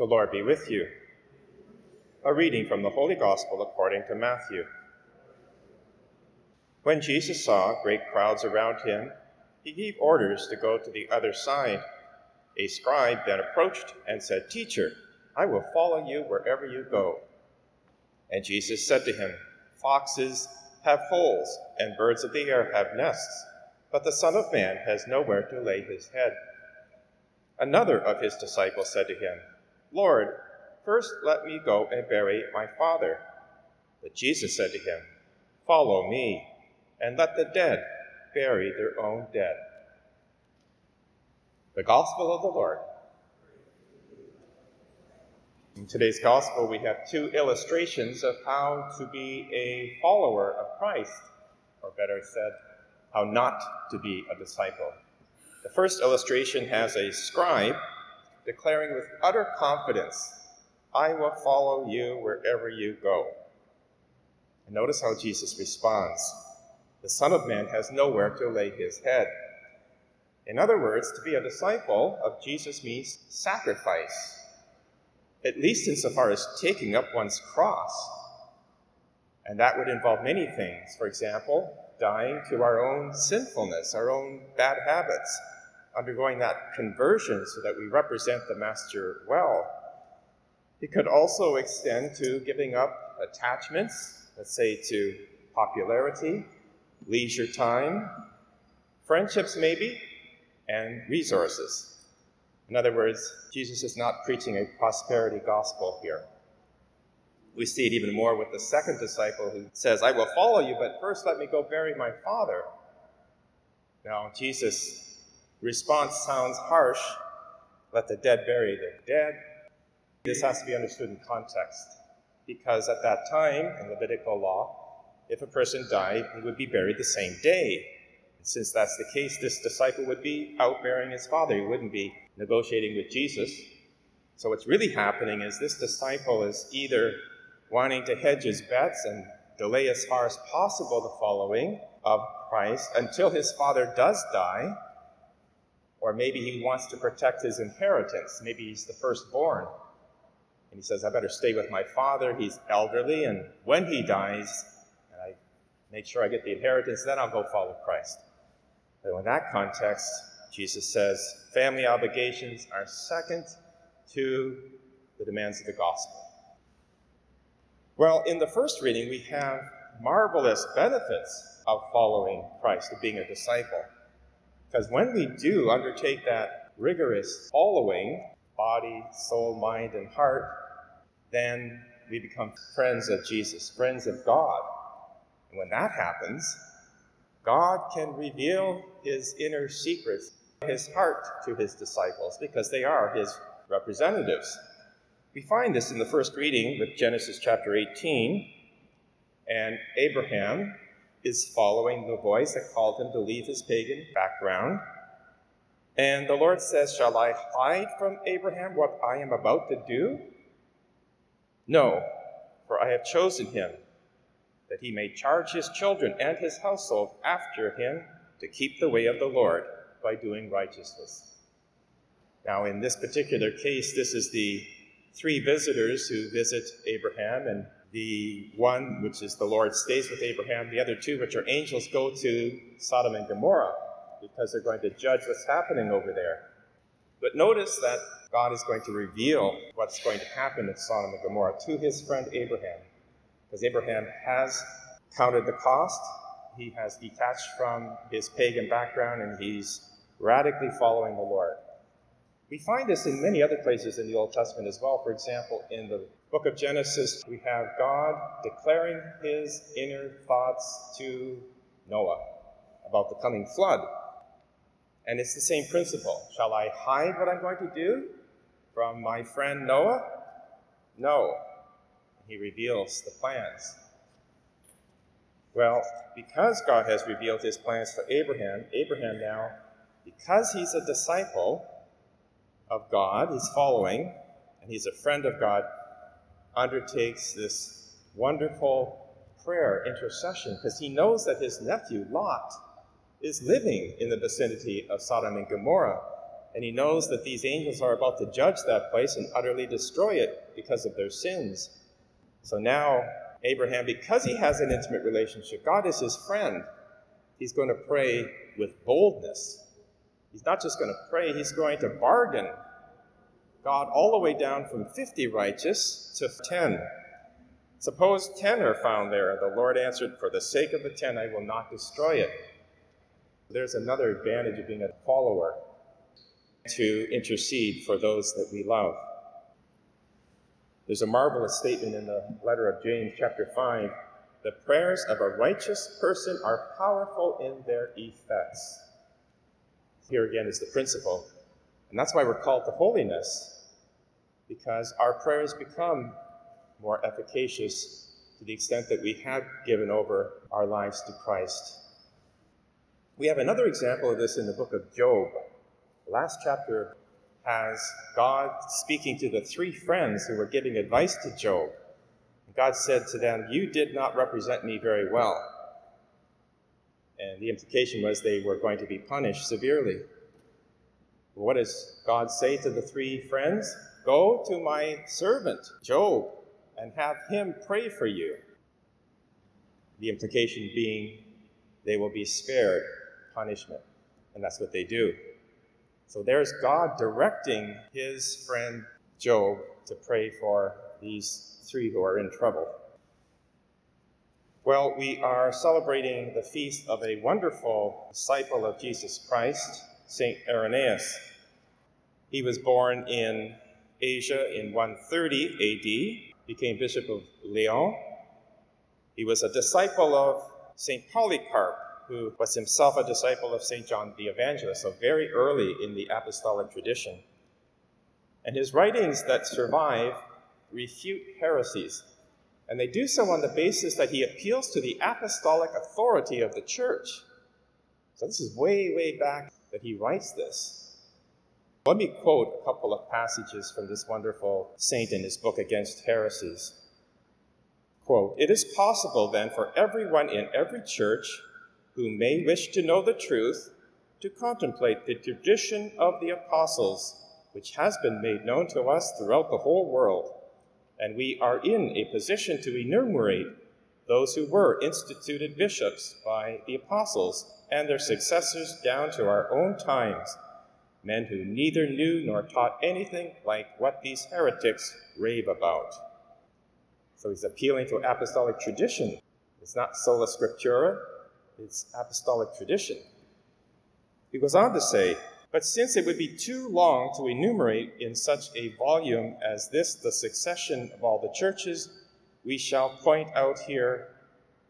The Lord be with you. A reading from the Holy Gospel according to Matthew. When Jesus saw great crowds around him, he gave orders to go to the other side. A scribe then approached and said, Teacher, I will follow you wherever you go. And Jesus said to him, Foxes have holes, and birds of the air have nests, but the Son of Man has nowhere to lay his head. Another of his disciples said to him, Lord, first let me go and bury my father. But Jesus said to him, Follow me, and let the dead bury their own dead. The Gospel of the Lord. In today's Gospel, we have two illustrations of how to be a follower of Christ, or better said, how not to be a disciple. The first illustration has a scribe declaring with utter confidence, I will follow you wherever you go. And notice how Jesus responds The Son of Man has nowhere to lay his head. In other words, to be a disciple of Jesus means sacrifice, at least insofar as taking up one's cross. And that would involve many things. For example, dying to our own sinfulness, our own bad habits, undergoing that conversion so that we represent the Master well. It could also extend to giving up attachments, let's say to popularity, leisure time, friendships maybe, and resources. In other words, Jesus is not preaching a prosperity gospel here. We see it even more with the second disciple who says, I will follow you, but first let me go bury my father. Now, Jesus' response sounds harsh let the dead bury their dead. This has to be understood in context, because at that time in Levitical law, if a person died, he would be buried the same day. And since that's the case, this disciple would be out burying his father. He wouldn't be negotiating with Jesus. So what's really happening is this disciple is either wanting to hedge his bets and delay as far as possible the following of Christ until his father does die, or maybe he wants to protect his inheritance. Maybe he's the firstborn. And he says, I better stay with my father. He's elderly, and when he dies, and I make sure I get the inheritance, then I'll go follow Christ. So, in that context, Jesus says family obligations are second to the demands of the gospel. Well, in the first reading, we have marvelous benefits of following Christ, of being a disciple. Because when we do undertake that rigorous following, body, soul, mind, and heart, then we become friends of Jesus, friends of God. And when that happens, God can reveal his inner secrets, his heart to his disciples, because they are his representatives. We find this in the first reading with Genesis chapter 18. And Abraham is following the voice that called him to leave his pagan background. And the Lord says, Shall I hide from Abraham what I am about to do? No, for I have chosen him, that he may charge his children and his household after him to keep the way of the Lord by doing righteousness. Now, in this particular case, this is the three visitors who visit Abraham and the one, which is the Lord, stays with Abraham. The other two, which are angels, go to Sodom and Gomorrah because they're going to judge what's happening over there. But notice that God is going to reveal what's going to happen in Sodom and Gomorrah to his friend Abraham. Because Abraham has counted the cost, he has detached from his pagan background, and he's radically following the Lord. We find this in many other places in the Old Testament as well. For example, in the book of Genesis, we have God declaring his inner thoughts to Noah about the coming flood. And it's the same principle. Shall I hide what I'm going to do from my friend Noah? No. He reveals the plans. Well, because God has revealed his plans for Abraham, Abraham now, because he's a disciple of God, he's following, and he's a friend of God, undertakes this wonderful prayer, intercession, because he knows that his nephew, Lot, is living in the vicinity of Sodom and Gomorrah. And he knows that these angels are about to judge that place and utterly destroy it because of their sins. So now, Abraham, because he has an intimate relationship, God is his friend, he's going to pray with boldness. He's not just going to pray, he's going to bargain God all the way down from 50 righteous to 10. Suppose 10 are found there. The Lord answered, For the sake of the 10, I will not destroy it. There's another advantage of being a follower to intercede for those that we love. There's a marvelous statement in the letter of James, chapter 5. The prayers of a righteous person are powerful in their effects. Here again is the principle. And that's why we're called to holiness, because our prayers become more efficacious to the extent that we have given over our lives to Christ. We have another example of this in the book of Job. The last chapter has God speaking to the three friends who were giving advice to Job. God said to them, You did not represent me very well. And the implication was they were going to be punished severely. What does God say to the three friends? Go to my servant, Job, and have him pray for you. The implication being they will be spared punishment. And that's what they do. So there's God directing his friend Job to pray for these three who are in trouble. Well, we are celebrating the feast of a wonderful disciple of Jesus Christ, St. Irenaeus. He was born in Asia in 130 AD, became Bishop of Lyon. He was a disciple of St. Polycarp, who was himself a disciple of St. John the Evangelist, so very early in the apostolic tradition. And his writings that survive refute heresies, and they do so on the basis that he appeals to the apostolic authority of the church. So this is way, way back that he writes this. Let me quote a couple of passages from this wonderful saint in his book Against Heresies. Quote, It is possible then for everyone in every church who may wish to know the truth, to contemplate the tradition of the apostles, which has been made known to us throughout the whole world. And we are in a position to enumerate those who were instituted bishops by the apostles and their successors down to our own times, men who neither knew nor taught anything like what these heretics rave about. So he's appealing to apostolic tradition. It's not sola scriptura, its apostolic tradition. He goes on to say, But since it would be too long to enumerate in such a volume as this the succession of all the churches, we shall point out here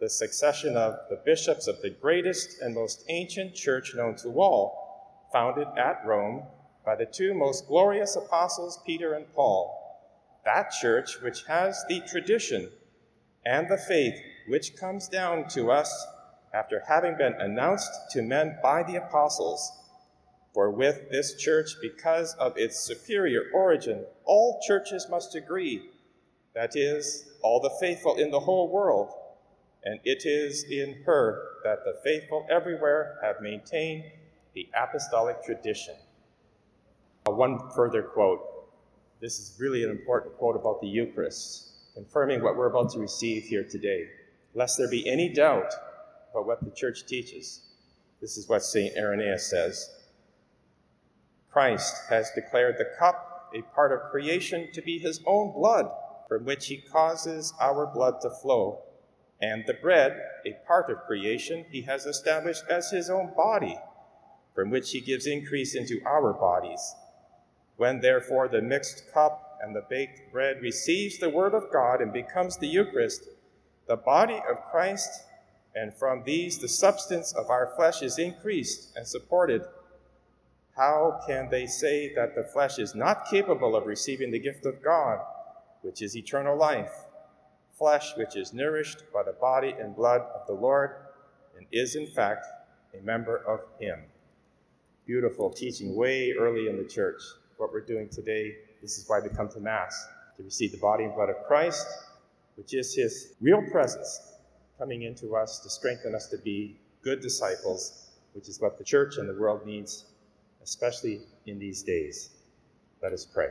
the succession of the bishops of the greatest and most ancient church known to all, founded at Rome by the two most glorious apostles, Peter and Paul. That church which has the tradition and the faith which comes down to us after having been announced to men by the apostles. For with this church, because of its superior origin, all churches must agree, that is, all the faithful in the whole world, and it is in her that the faithful everywhere have maintained the apostolic tradition. Uh, one further quote. This is really an important quote about the Eucharist, confirming what we're about to receive here today. Lest there be any doubt, about what the church teaches. This is what St. Irenaeus says Christ has declared the cup, a part of creation, to be his own blood, from which he causes our blood to flow, and the bread, a part of creation, he has established as his own body, from which he gives increase into our bodies. When therefore the mixed cup and the baked bread receives the word of God and becomes the Eucharist, the body of Christ and from these the substance of our flesh is increased and supported. How can they say that the flesh is not capable of receiving the gift of God, which is eternal life? Flesh which is nourished by the body and blood of the Lord and is, in fact, a member of Him. Beautiful teaching way early in the church. What we're doing today, this is why we come to Mass, to receive the body and blood of Christ, which is His real presence coming into us to strengthen us to be good disciples, which is what the church and the world needs especially in these days. Let us pray.